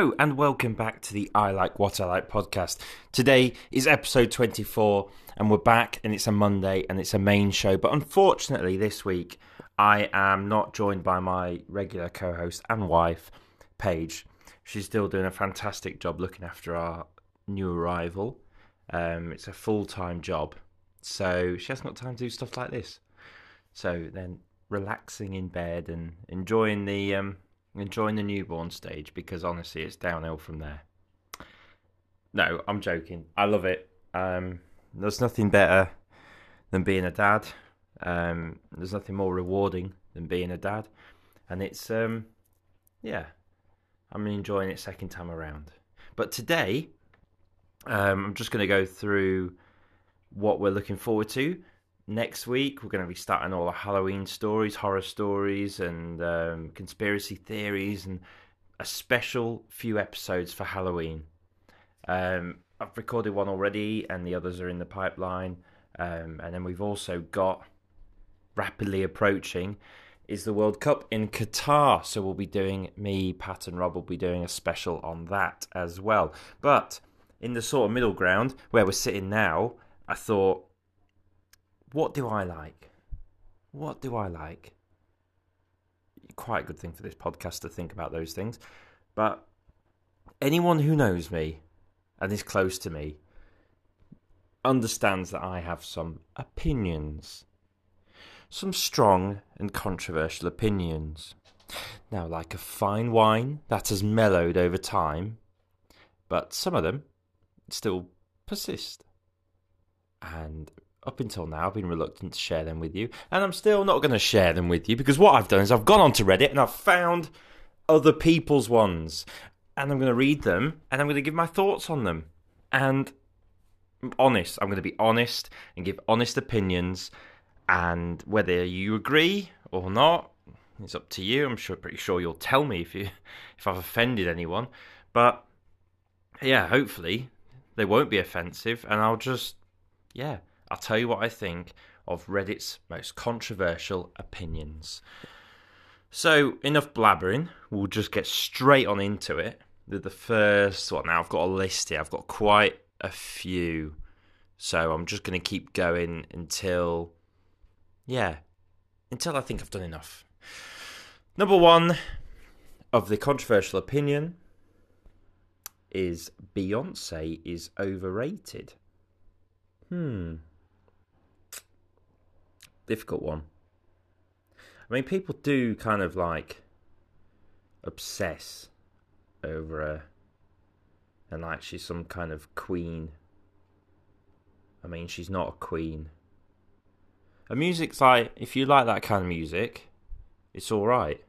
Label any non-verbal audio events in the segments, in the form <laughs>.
Hello and welcome back to the I Like What I Like podcast. Today is episode 24 and we're back and it's a Monday and it's a main show. But unfortunately, this week I am not joined by my regular co host and wife, Paige. She's still doing a fantastic job looking after our new arrival. Um, it's a full time job, so she hasn't got time to do stuff like this. So then relaxing in bed and enjoying the um, enjoying the newborn stage because honestly, it's downhill from there. No, I'm joking. I love it. Um, there's nothing better than being a dad. Um, there's nothing more rewarding than being a dad, and it's um, yeah, I'm enjoying it second time around. But today, um, I'm just going to go through what we're looking forward to next week. We're going to be starting all the Halloween stories, horror stories, and um, conspiracy theories, and a special few episodes for Halloween. Um, I've recorded one already, and the others are in the pipeline. Um, and then we've also got rapidly approaching is the World Cup in Qatar. So we'll be doing me, Pat, and Rob will be doing a special on that as well. But in the sort of middle ground where we're sitting now, I thought, what do I like? What do I like? Quite a good thing for this podcast to think about those things. But anyone who knows me and is close to me understands that I have some opinions. Some strong and controversial opinions. Now, like a fine wine that has mellowed over time, but some of them still persist. And up until now, I've been reluctant to share them with you, and I'm still not going to share them with you because what I've done is I've gone onto Reddit and I've found other people's ones, and I'm going to read them and I'm going to give my thoughts on them. And honest, I'm going to be honest and give honest opinions, and whether you agree or not, it's up to you. I'm sure, pretty sure you'll tell me if you <laughs> if I've offended anyone, but yeah, hopefully they won't be offensive, and I'll just yeah I'll tell you what I think of Reddit's most controversial opinions. So, enough blabbering. We'll just get straight on into it. The first one. Now, I've got a list here. I've got quite a few. So, I'm just going to keep going until, yeah, until I think I've done enough. Number one of the controversial opinion is Beyonce is overrated. Hmm difficult one. I mean, people do kind of like obsess over her, and like she's some kind of queen. I mean, she's not a queen. Her music's like, if you like that kind of music, it's all right.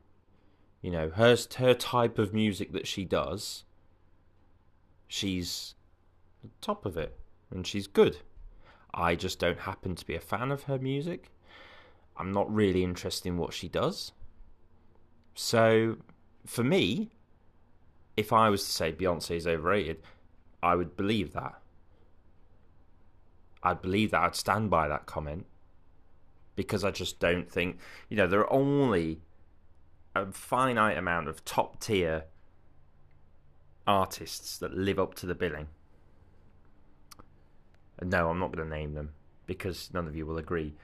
You know, her her type of music that she does, she's top of it, and she's good. I just don't happen to be a fan of her music. I'm not really interested in what she does. So, for me, if I was to say Beyonce is overrated, I would believe that. I'd believe that. I'd stand by that comment because I just don't think, you know, there are only a finite amount of top tier artists that live up to the billing. And no, I'm not going to name them because none of you will agree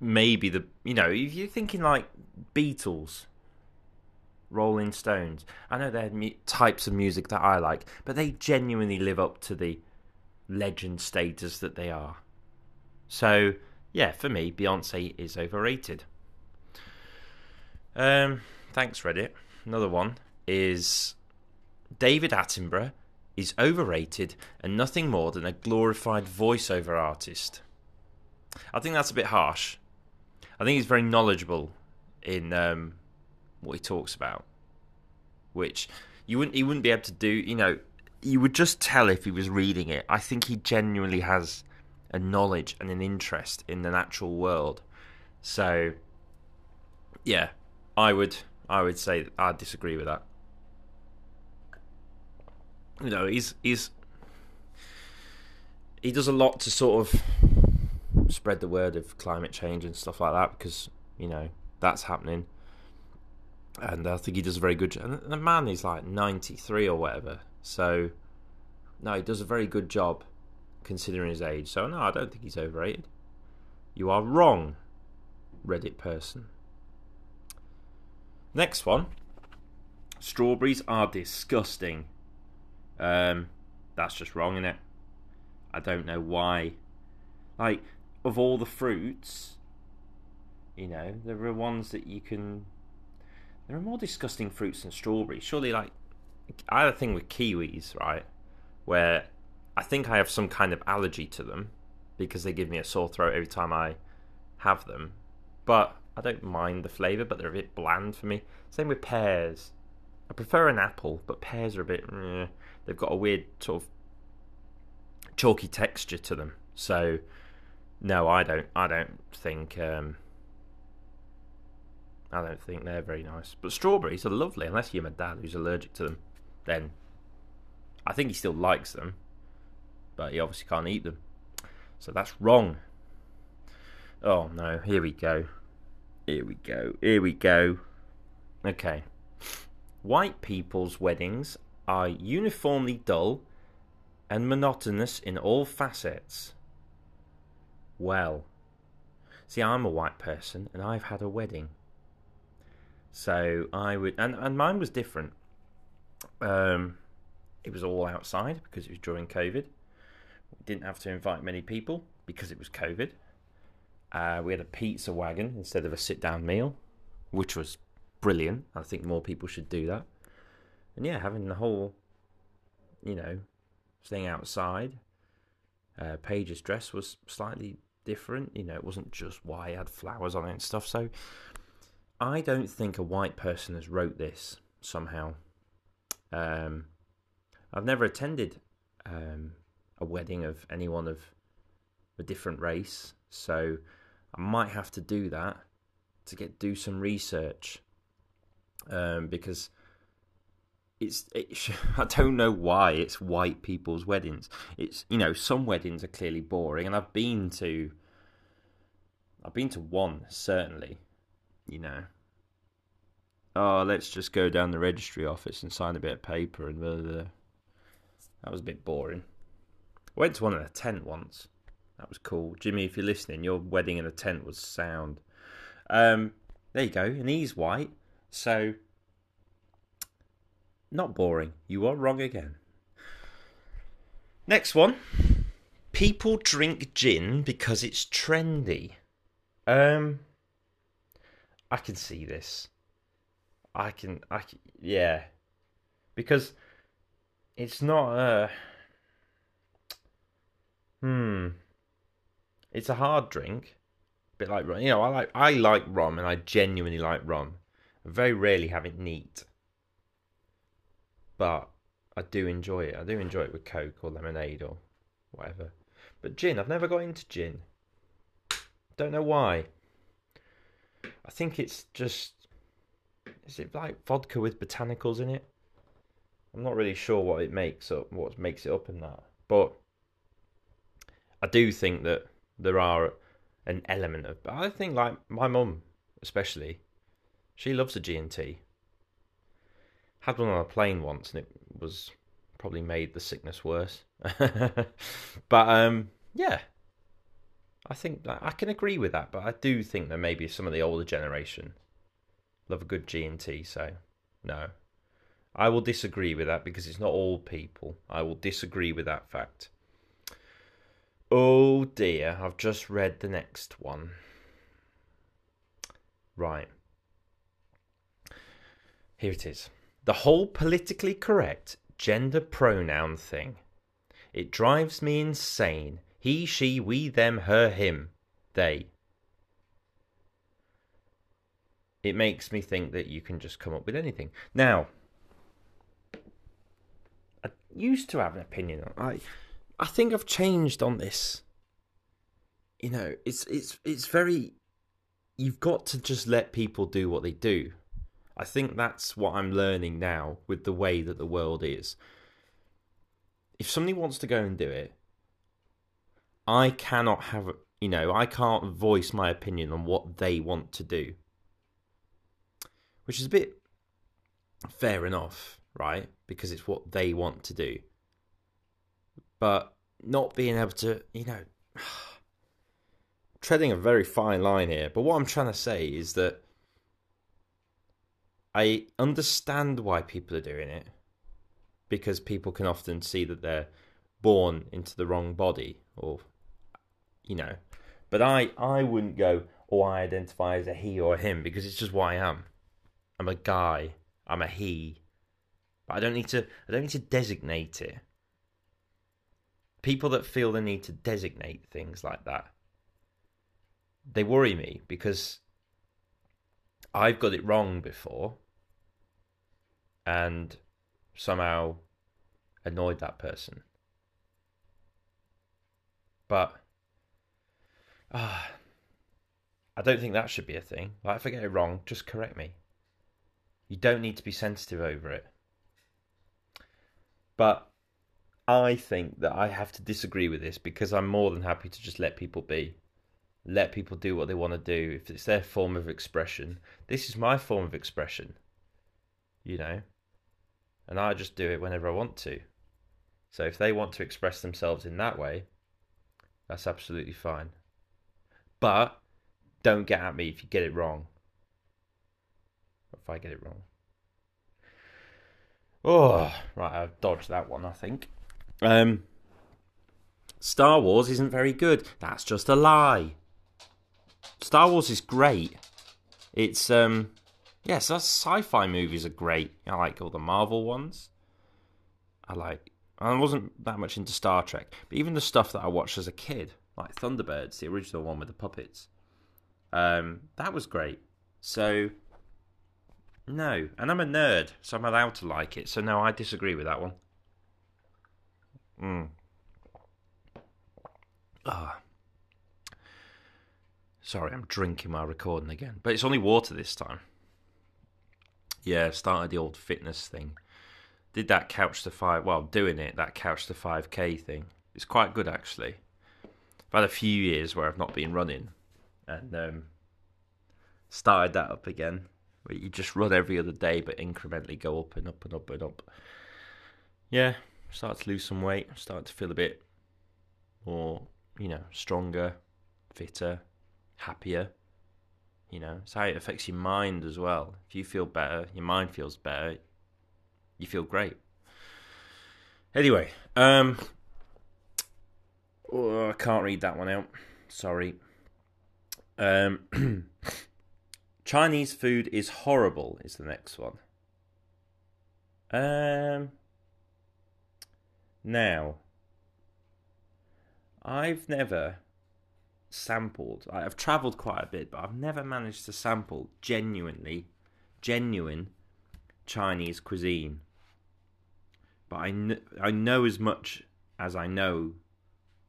maybe the you know if you're thinking like Beatles, Rolling Stones, I know they're mu- types of music that I like, but they genuinely live up to the legend status that they are. So yeah, for me, Beyonce is overrated. Um, thanks Reddit. Another one is David Attenborough is overrated and nothing more than a glorified voiceover artist. I think that's a bit harsh. I think he's very knowledgeable in um, what he talks about, which you wouldn't he wouldn't be able to do. You know, you would just tell if he was reading it. I think he genuinely has a knowledge and an interest in the natural world. So, yeah, I would I would say I disagree with that. You know, he's he's he does a lot to sort of spread the word of climate change and stuff like that because you know that's happening. and I think he does a very good. job. And the man is like ninety three or whatever, so no, he does a very good job considering his age. So no, I don't think he's overrated. You are wrong, Reddit person. Next one. Strawberries are disgusting. Um, that's just wrong, isn't it? I don't know why. Like, of all the fruits, you know, there are ones that you can. There are more disgusting fruits than strawberries. Surely, like, I had a thing with kiwis, right? Where I think I have some kind of allergy to them because they give me a sore throat every time I have them. But I don't mind the flavour, but they're a bit bland for me. Same with pears. I prefer an apple, but pears are a bit. They've got a weird sort of chalky texture to them. So, no, I don't. I don't think. Um, I don't think they're very nice. But strawberries are lovely, unless you're my dad who's allergic to them. Then, I think he still likes them, but he obviously can't eat them. So that's wrong. Oh no! Here we go. Here we go. Here we go. Okay. White people's weddings are uniformly dull and monotonous in all facets. Well, see, I'm a white person and I've had a wedding. So I would, and, and mine was different. Um, it was all outside because it was during COVID. We didn't have to invite many people because it was COVID. Uh, we had a pizza wagon instead of a sit down meal, which was brilliant. I think more people should do that. And yeah, having the whole, you know, thing outside. Uh, Paige's dress was slightly different. You know, it wasn't just why it had flowers on it and stuff. So, I don't think a white person has wrote this somehow. Um, I've never attended um, a wedding of anyone of a different race, so I might have to do that to get do some research um, because it's it, <laughs> I don't know why it's white people's weddings. It's you know some weddings are clearly boring, and I've been to I've been to one certainly. You know, oh let's just go down the registry office and sign a bit of paper and blah, blah, blah. that was a bit boring. I went to one in a tent once. That was cool. Jimmy, if you're listening, your wedding in a tent was sound. Um, there you go, and he's white, so not boring. You are wrong again. Next one. People drink gin because it's trendy. Um, I can see this. I can, I can, yeah, because it's not a. Hmm. It's a hard drink, a bit like rum. You know, I like I like rum, and I genuinely like rum. I very rarely have it neat but I do enjoy it. I do enjoy it with Coke or lemonade or whatever. But gin, I've never got into gin. Don't know why. I think it's just. Is it like vodka with botanicals in it? I'm not really sure what it makes up, what makes it up in that. But I do think that there are an element of. I think like my mum, especially, she loves a G and T. Had one on a plane once, and it was probably made the sickness worse. <laughs> but um, yeah, I think I can agree with that. But I do think that maybe some of the older generation love a good G and T. So no, I will disagree with that because it's not all people. I will disagree with that fact. Oh dear, I've just read the next one. Right. Here it is. The whole politically correct gender pronoun thing. It drives me insane. He, she, we, them, her, him, they. It makes me think that you can just come up with anything. Now, I used to have an opinion on I I think I've changed on this. You know, it's it's it's very you've got to just let people do what they do. I think that's what I'm learning now with the way that the world is. If somebody wants to go and do it, I cannot have, you know, I can't voice my opinion on what they want to do. Which is a bit fair enough, right? Because it's what they want to do. But not being able to, you know, <sighs> treading a very fine line here. But what I'm trying to say is that I understand why people are doing it because people can often see that they're born into the wrong body or you know. But i i wouldn't go oh i identify as a he or a him because it's just what i am. I'm a guy. I'm a he. But i don't need to i don't need to designate it. People that feel the need to designate things like that they worry me because i've got it wrong before and somehow annoyed that person but uh, I don't think that should be a thing. Like, if I get it wrong, just correct me. You don't need to be sensitive over it. But I think that I have to disagree with this because I'm more than happy to just let people be. Let people do what they want to do. If it's their form of expression, this is my form of expression. You know? And I just do it whenever I want to. So if they want to express themselves in that way, that's absolutely fine. But don't get at me if you get it wrong. If I get it wrong. Oh, right, I've dodged that one, I think. Um, Star Wars isn't very good. That's just a lie. Star Wars is great. It's um yes, those sci-fi movies are great. I like all the Marvel ones. I like I wasn't that much into Star Trek, but even the stuff that I watched as a kid, like Thunderbirds, the original one with the puppets, um, that was great. So, no, and I'm a nerd, so I'm allowed to like it. So no, I disagree with that one. Hmm. Ah. Sorry, I'm drinking my recording again, but it's only water this time. Yeah, started the old fitness thing did that couch to five. Well, doing it that couch to five k thing. It's quite good actually. I've had a few years where I've not been running, and um, started that up again. Where you just run every other day, but incrementally go up and up and up and up. Yeah, start to lose some weight. Start to feel a bit more, you know, stronger, fitter, happier. You know, it's how it affects your mind as well. If you feel better, your mind feels better you feel great. Anyway, um, oh, I can't read that one out. Sorry. Um, <clears throat> Chinese food is horrible. Is the next one. Um, now, I've never sampled. I've travelled quite a bit, but I've never managed to sample genuinely, genuine Chinese cuisine but I, kn- I know as much as I know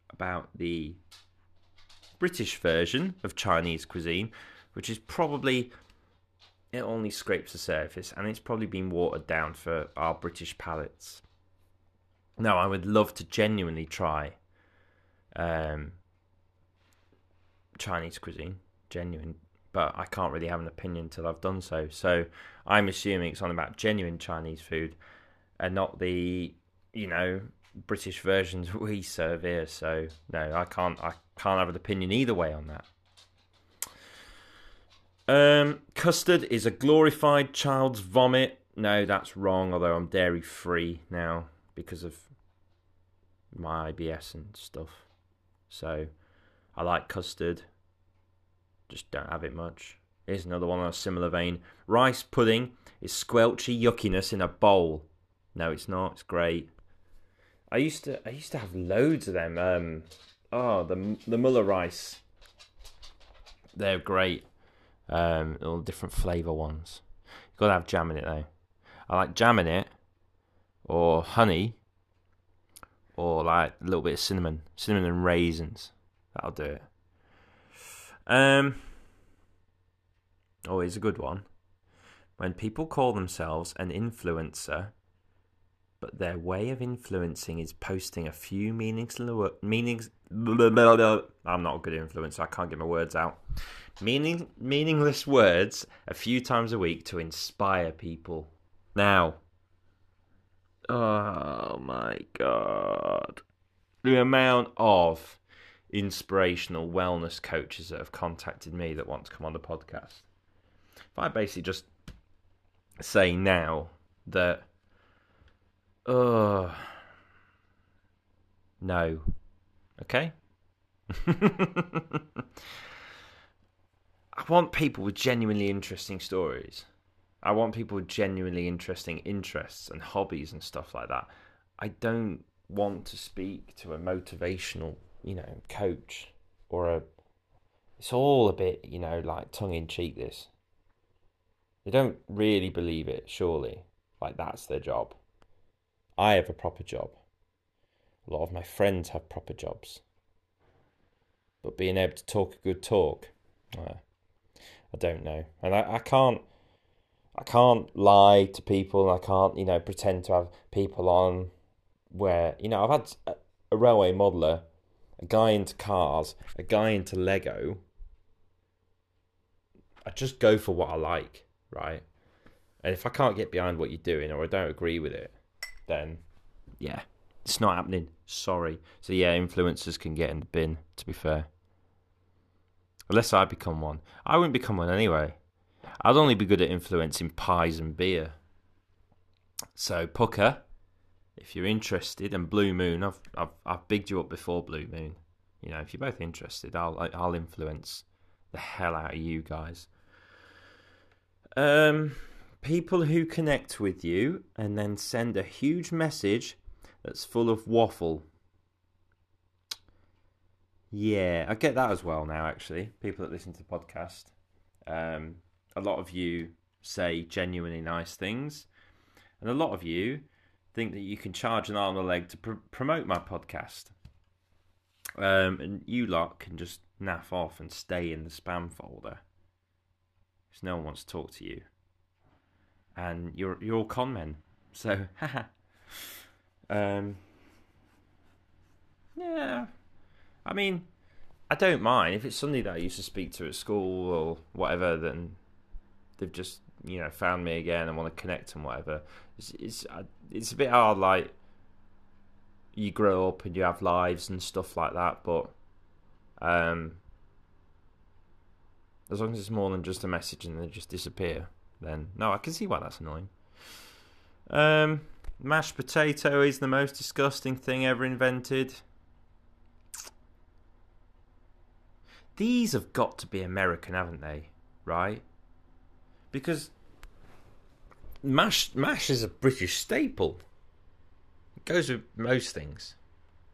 about the British version of Chinese cuisine, which is probably it only scrapes the surface and it's probably been watered down for our British palates. Now, I would love to genuinely try um, Chinese cuisine, genuine, but I can't really have an opinion till I've done so. So I'm assuming it's on about genuine Chinese food and not the you know British versions <laughs> we serve here. So no, I can't I can't have an opinion either way on that. Um, custard is a glorified child's vomit. No, that's wrong. Although I'm dairy free now because of my IBS and stuff. So I like custard. Just don't have it much. Here's another one on a similar vein. Rice pudding is squelchy yuckiness in a bowl. No, it's not. It's great. I used to I used to have loads of them. Um, oh, the the Muller rice. They're great. Um, all different flavour ones. You've gotta have jam in it though. I like jam in it, or honey, or like a little bit of cinnamon, cinnamon and raisins. That'll do it. Um. Oh, here's a good one. When people call themselves an influencer but their way of influencing is posting a few meanings meanings I'm not a good influencer, I can't get my words out. Meaning meaningless words a few times a week to inspire people. Now, oh my god, the amount of inspirational wellness coaches that have contacted me that want to come on the podcast. If I basically just say now that, uh, no, okay. <laughs> I want people with genuinely interesting stories. I want people with genuinely interesting interests and hobbies and stuff like that. I don't want to speak to a motivational, you know, coach or a. It's all a bit, you know, like tongue in cheek. This. They don't really believe it, surely. Like that's their job. I have a proper job. A lot of my friends have proper jobs. But being able to talk a good talk, uh, I don't know. And I, I can't I can't lie to people. I can't, you know, pretend to have people on where, you know, I've had a, a railway modeler, a guy into cars, a guy into Lego. I just go for what I like, right? And if I can't get behind what you're doing or I don't agree with it, then yeah, it's not happening. Sorry. So yeah, influencers can get in the bin, to be fair. Unless I become one. I wouldn't become one anyway. I'd only be good at influencing pies and beer. So Pukka, if you're interested, and Blue Moon, I've I've I've bigged you up before Blue Moon. You know, if you're both interested, I'll I'll influence the hell out of you guys. Um, people who connect with you and then send a huge message that's full of waffle. Yeah, I get that as well now. Actually, people that listen to the podcast. Um, a lot of you say genuinely nice things, and a lot of you think that you can charge an arm and a leg to pr- promote my podcast. Um, and you lot can just naff off and stay in the spam folder because no one wants to talk to you, and you're you're all con men. So, <laughs> haha. um, yeah, I mean, I don't mind if it's somebody that I used to speak to at school or whatever. Then they've just you know found me again and want to connect and whatever. It's it's, uh, it's a bit hard. Like you grow up and you have lives and stuff like that, but um, as long as it's more than just a message and they just disappear, then no, I can see why that's annoying. Um, mashed potato is the most disgusting thing ever invented. These have got to be American, haven't they? Right? because mash mash is a British staple. It goes with most things,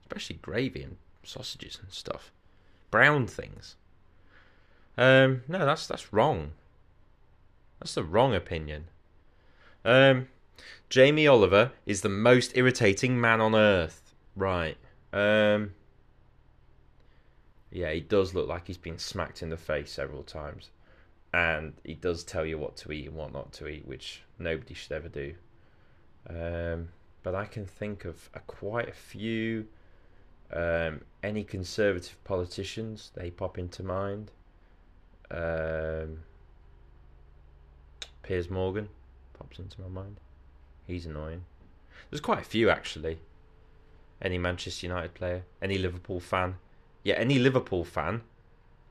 especially gravy and sausages and stuff. Brown things. Um, no, that's that's wrong. That's the wrong opinion. Um, Jamie Oliver is the most irritating man on earth. Right. Um, yeah, he does look like he's been smacked in the face several times and he does tell you what to eat and what not to eat, which nobody should ever do. Um, but I can think of a, quite a few. Um, any conservative politicians they pop into mind. Um, Piers Morgan pops into my mind. He's annoying. There's quite a few actually. Any Manchester United player, any Liverpool fan. Yeah, any Liverpool fan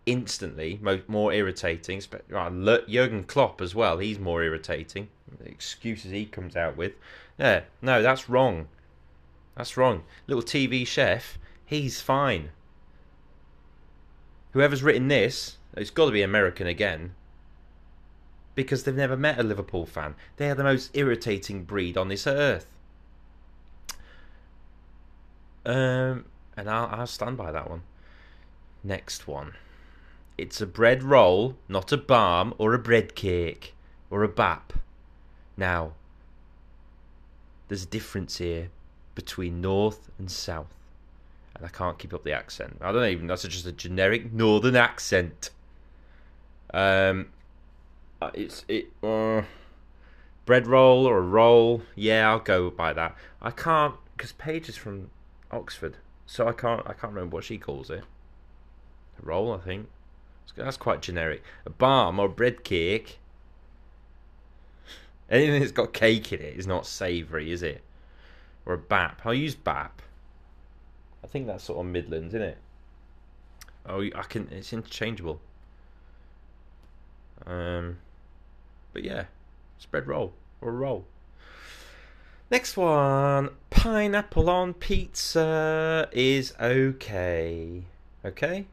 instantly more irritating. Jurgen Klopp as well. He's more irritating. The excuses he comes out with. Yeah, no, that's wrong. That's wrong. Little TV chef, he's fine. Whoever's written this, it's got to be American again. Because they've never met a Liverpool fan. They are the most irritating breed on this earth. Um, and I'll, I'll stand by that one. Next one. It's a bread roll, not a barm or a bread cake or a bap. Now, there's a difference here between north and south. And I can't keep up the accent. I don't even, that's just a generic northern accent. Um, uh, it's, it, uh, bread roll or a roll. Yeah, I'll go by that. I can't, because Paige is from Oxford. So I can't, I can't remember what she calls it. A roll, I think. That's quite generic. A barm or bread cake. Anything that's got cake in it is not savoury, is it? Or a bap. I'll use bap. I think that's sort of Midlands, isn't it? Oh, I can. It's interchangeable. Um, but yeah, spread roll or a roll. Next one, pineapple on pizza is okay. Okay.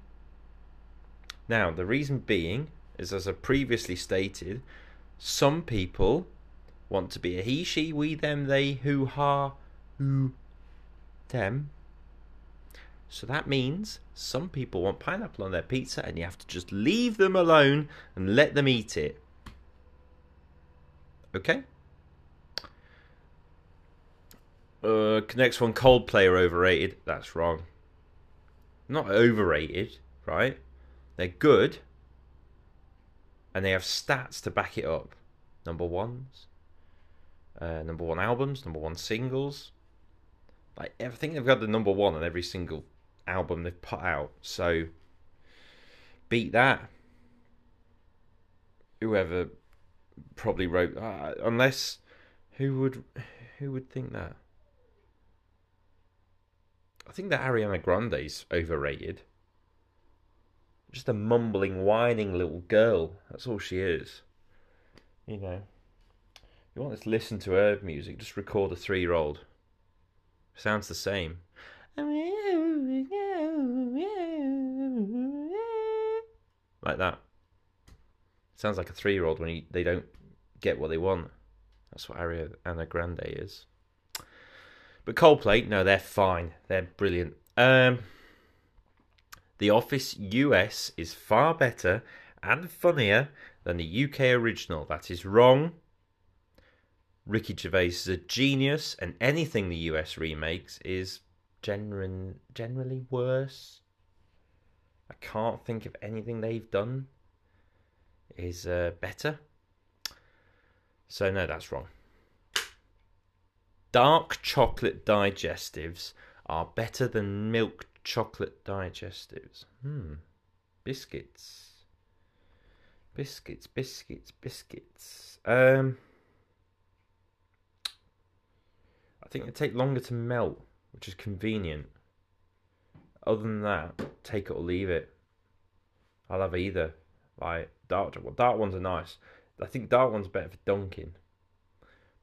Now the reason being is, as I previously stated, some people want to be a he, she, we, them, they, who, ha, who, them. So that means some people want pineapple on their pizza and you have to just leave them alone and let them eat it. Okay? Uh, next one Coldplay are overrated. That's wrong. Not overrated, right? They're good. And they have stats to back it up. Number ones, uh, number one albums, number one singles. Like I think they've got the number one on every single album they've put out. So beat that. Whoever probably wrote, uh, unless who would who would think that? I think that Ariana Grande's overrated. Just a mumbling, whining little girl. That's all she is. You know. You want to listen to her music, just record a three year old. Sounds the same. Like that. Sounds like a three year old when he, they don't get what they want. That's what Ariana Grande is. But Coldplay, no, they're fine. They're brilliant. Um, the Office US is far better and funnier than the UK original. That is wrong. Ricky Gervais is a genius, and anything the US remakes is genuine, generally worse. I can't think of anything they've done is uh, better. So no, that's wrong. Dark chocolate digestives are better than milk chocolate digestives. Hmm. Biscuits. Biscuits, biscuits, biscuits. Um I think they take longer to melt, which is convenient. Other than that, take it or leave it. I'll have either. Like dark dark ones are nice. I think dark ones are better for dunking.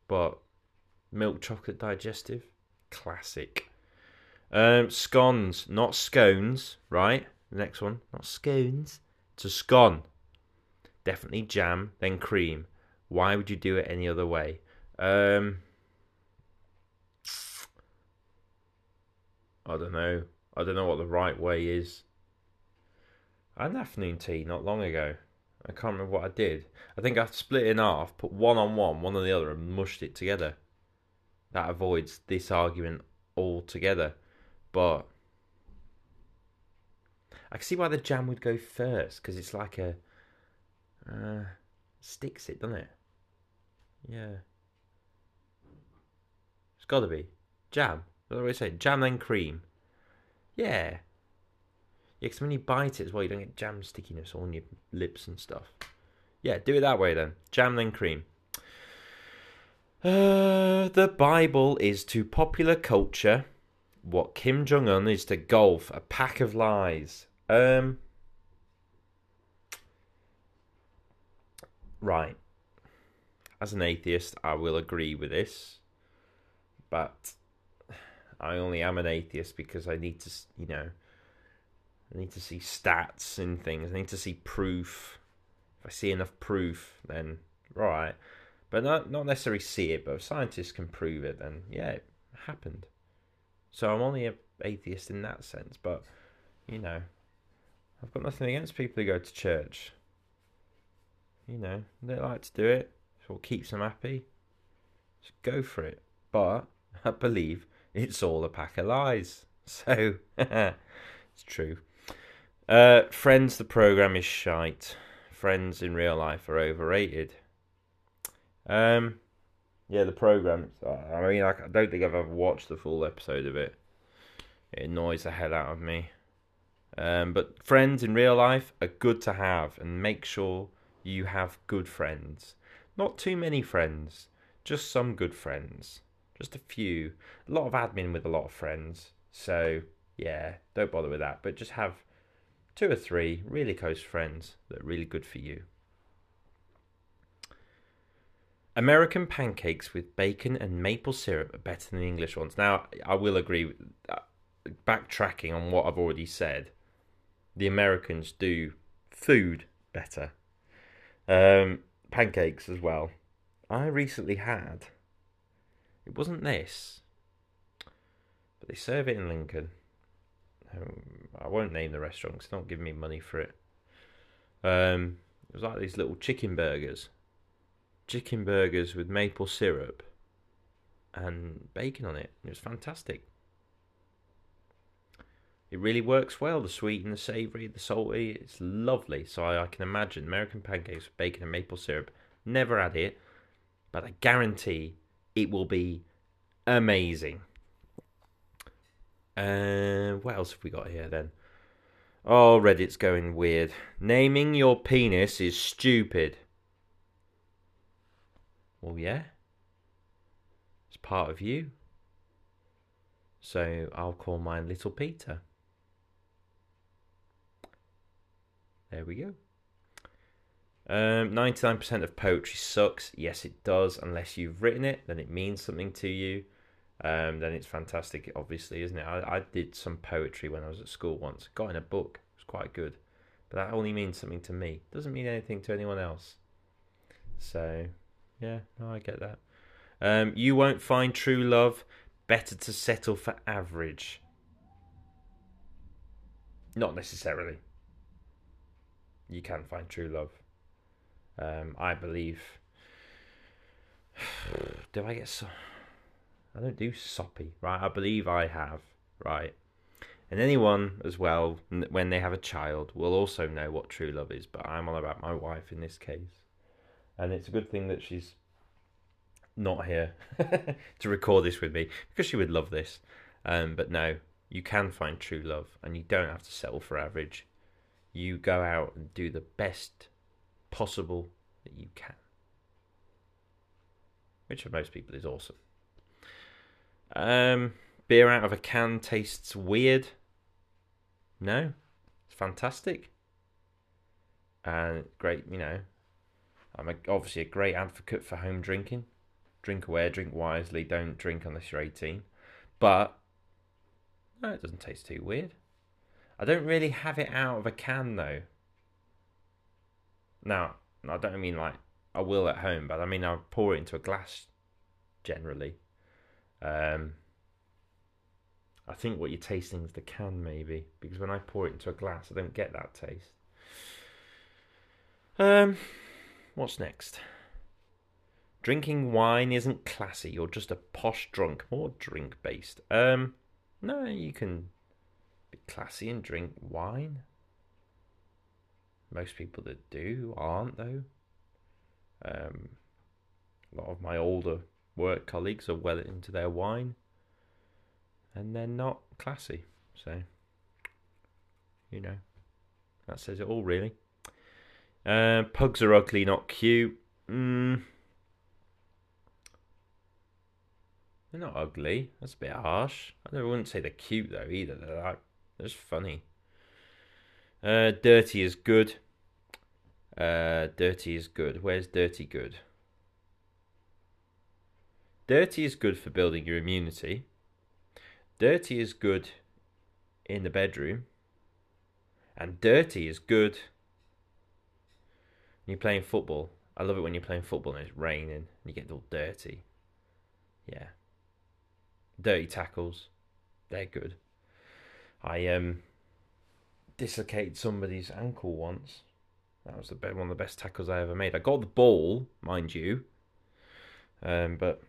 But milk chocolate digestive, classic. Um, scones, not scones, right? The next one, not scones. A scone. Definitely jam, then cream. Why would you do it any other way? Um, I don't know. I don't know what the right way is. I had an afternoon tea not long ago. I can't remember what I did. I think I split it in half, put one on one, one on the other, and mushed it together. That avoids this argument altogether. But I can see why the jam would go first because it's like a uh, sticks it, doesn't it? Yeah, it's got to be jam. What do I say? Jam then cream. Yeah. Yeah, because when you bite it as well, you don't get jam stickiness on your lips and stuff. Yeah, do it that way then. Jam then cream. Uh, the Bible is to popular culture what Kim Jong Un is to golf. A pack of lies. Um. Right. As an atheist, I will agree with this, but I only am an atheist because I need to, you know, I need to see stats and things. I need to see proof. If I see enough proof, then right. But not not necessarily see it. But if scientists can prove it, then yeah, it happened. So I'm only an atheist in that sense. But you know, I've got nothing against people who go to church. You know, they like to do it. It's what keeps them happy. Just go for it. But <laughs> I believe it's all a pack of lies. <laughs> So <laughs> it's true. Uh, Friends, the program is shite. Friends in real life are overrated. Um, yeah, the program. I mean, I don't think I've ever watched the full episode of it. It annoys the hell out of me. Um, but friends in real life are good to have, and make sure you have good friends. Not too many friends, just some good friends. Just a few. A lot of admin with a lot of friends. So, yeah, don't bother with that. But just have two or three really close friends that are really good for you. American pancakes with bacon and maple syrup are better than the English ones. Now, I will agree. Uh, backtracking on what I've already said, the Americans do food better. Um, pancakes as well. I recently had. It wasn't this, but they serve it in Lincoln. Um, I won't name the restaurant because they don't give me money for it. Um, it was like these little chicken burgers chicken burgers with maple syrup and bacon on it. It was fantastic. It really works well. The sweet and the savoury, the salty. It's lovely. So I, I, can imagine American pancakes with bacon and maple syrup. Never had it, but I guarantee it will be amazing. Uh, what else have we got here then? Oh, Reddit's going weird. Naming your penis is stupid. Well, yeah. It's part of you. So I'll call mine Little Peter. There we go. Um, 99% of poetry sucks. Yes, it does. Unless you've written it, then it means something to you. Um, then it's fantastic, obviously, isn't it? I, I did some poetry when I was at school once. Got in a book. It was quite good. But that only means something to me. Doesn't mean anything to anyone else. So yeah, no, I get that. Um, you won't find true love. Better to settle for average. Not necessarily. You can find true love. Um, I believe. <sighs> do I get so? I don't do soppy, right? I believe I have, right? And anyone as well, when they have a child, will also know what true love is. But I'm all about my wife in this case and it's a good thing that she's not here <laughs> to record this with me because she would love this. Um, but no, you can find true love, and you don't have to settle for average. You go out and do the best possible that you can, which for most people is awesome. Um, beer out of a can tastes weird. No, it's fantastic and great. You know, I'm a, obviously a great advocate for home drinking. Drink aware, drink wisely, don't drink unless you're 18. But, no, it doesn't taste too weird. I don't really have it out of a can though. Now, I don't mean like I will at home, but I mean I pour it into a glass generally. Um, I think what you're tasting is the can maybe because when I pour it into a glass, I don't get that taste. Um, What's next? Drinking wine isn't classy. You're just a posh drunk. More drink based. Um, no, you can be classy and drink wine. Most people that do aren't, though. Um, a lot of my older work colleagues are well into their wine and they're not classy. So, you know, that says it all, really. Uh, pugs are ugly, not cute. Mm. They're not ugly. That's a bit harsh. I wouldn't say they're cute though either. They're like they're just funny. Uh, dirty is good. Uh, dirty is good. Where's dirty good? Dirty is good for building your immunity. Dirty is good in the bedroom. And dirty is good you're playing football. I love it when you're playing football and it's raining and you get all dirty. Yeah. Dirty tackles. They're good. I um dislocated somebody's ankle once. That was the one of the best tackles I ever made. I got the ball, mind you, um, but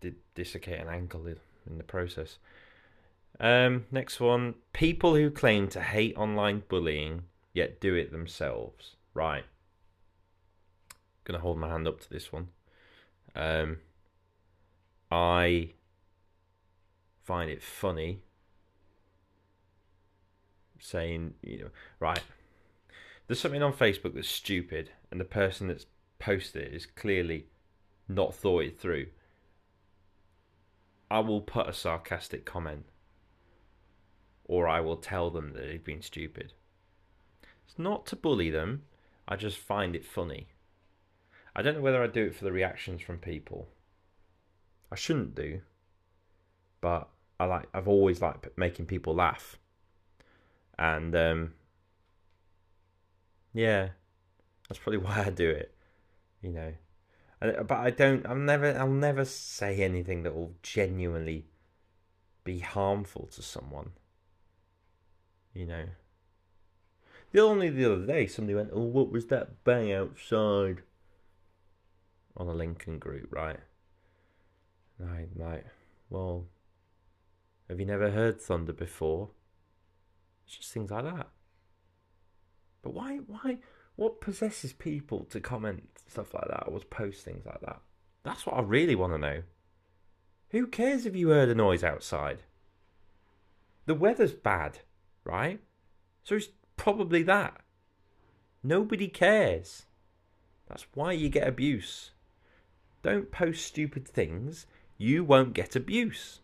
did dislocate an ankle in the process. Um, next one: people who claim to hate online bullying yet do it themselves. Right going to hold my hand up to this one. Um, I find it funny saying, you know, right, there's something on Facebook that's stupid, and the person that's posted it is clearly not thought it through, I will put a sarcastic comment or I will tell them that they've been stupid. It's not to bully them, I just find it funny. I don't know whether I do it for the reactions from people. I shouldn't do, but I like I've always liked making people laugh. And um yeah, that's probably <laughs> why I do it. You know, but I don't. I'm never. I'll never say anything that will genuinely be harmful to someone. You know. The only the other day, somebody went, "Oh, what was that bang outside?" On a Lincoln group, right? And I'm like, well, have you never heard thunder before? It's just things like that. But why, why, what possesses people to comment stuff like that or post things like that? That's what I really want to know. Who cares if you heard a noise outside? The weather's bad, right? So it's probably that. Nobody cares. That's why you get abuse. Don't post stupid things. You won't get abuse.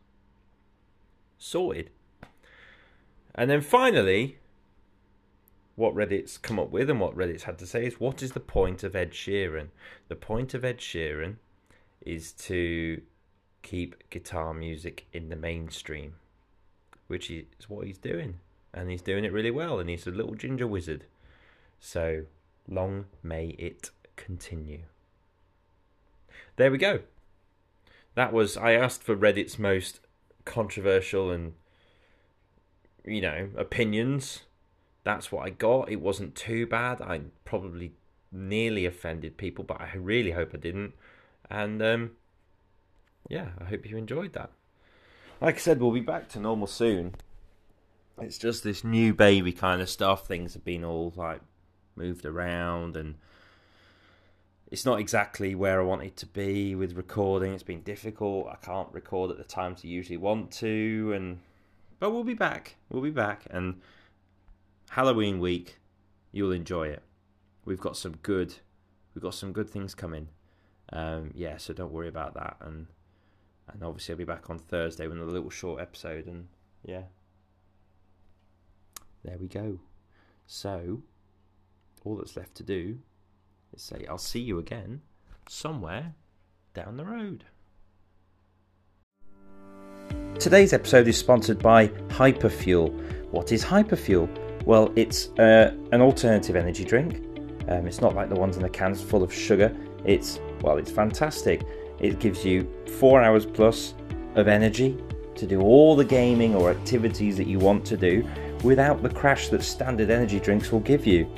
Sorted. And then finally, what Reddit's come up with and what Reddit's had to say is what is the point of Ed Sheeran? The point of Ed Sheeran is to keep guitar music in the mainstream, which is what he's doing. And he's doing it really well, and he's a little ginger wizard. So long may it continue. There we go. That was, I asked for Reddit's most controversial and, you know, opinions that's what I got. It wasn't too bad. I probably nearly offended people, but I really hope I didn't. And um, yeah, I hope you enjoyed that. Like I said, we'll be back to normal soon. It's just this new baby kind of stuff. Things have been all like moved around and it's not exactly where I wanted to be with recording. It's been difficult. I can't record at the times I usually want to, and but we'll be back. We'll be back, and Halloween week, you'll enjoy it. We've got some good, we've got some good things coming. Um, yeah, so don't worry about that. And and obviously I'll be back on Thursday with a little short episode. And yeah, there we go. So all that's left to do is say I'll see you again somewhere down the road. Today's episode is sponsored by Hyperfuel. What is Hyperfuel? Well, it's uh, an alternative energy drink. Um, it's not like the ones in the cans full of sugar. It's well, it's fantastic. It gives you four hours plus of energy to do all the gaming or activities that you want to do without the crash that standard energy drinks will give you.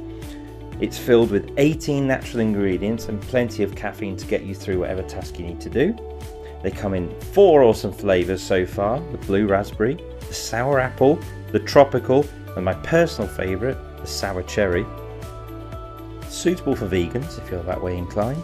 It's filled with 18 natural ingredients and plenty of caffeine to get you through whatever task you need to do. They come in four awesome flavours so far the blue raspberry, the sour apple, the tropical, and my personal favourite, the sour cherry. Suitable for vegans if you're that way inclined.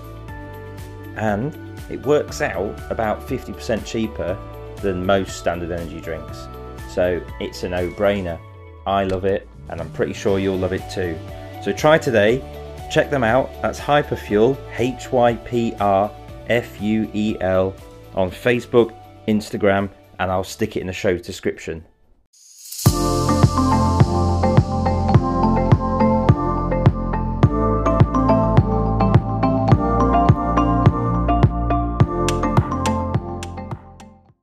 And it works out about 50% cheaper than most standard energy drinks. So it's a no brainer. I love it, and I'm pretty sure you'll love it too. So try today, check them out. That's Hyperfuel, H Y P R F U E L, on Facebook, Instagram, and I'll stick it in the show description.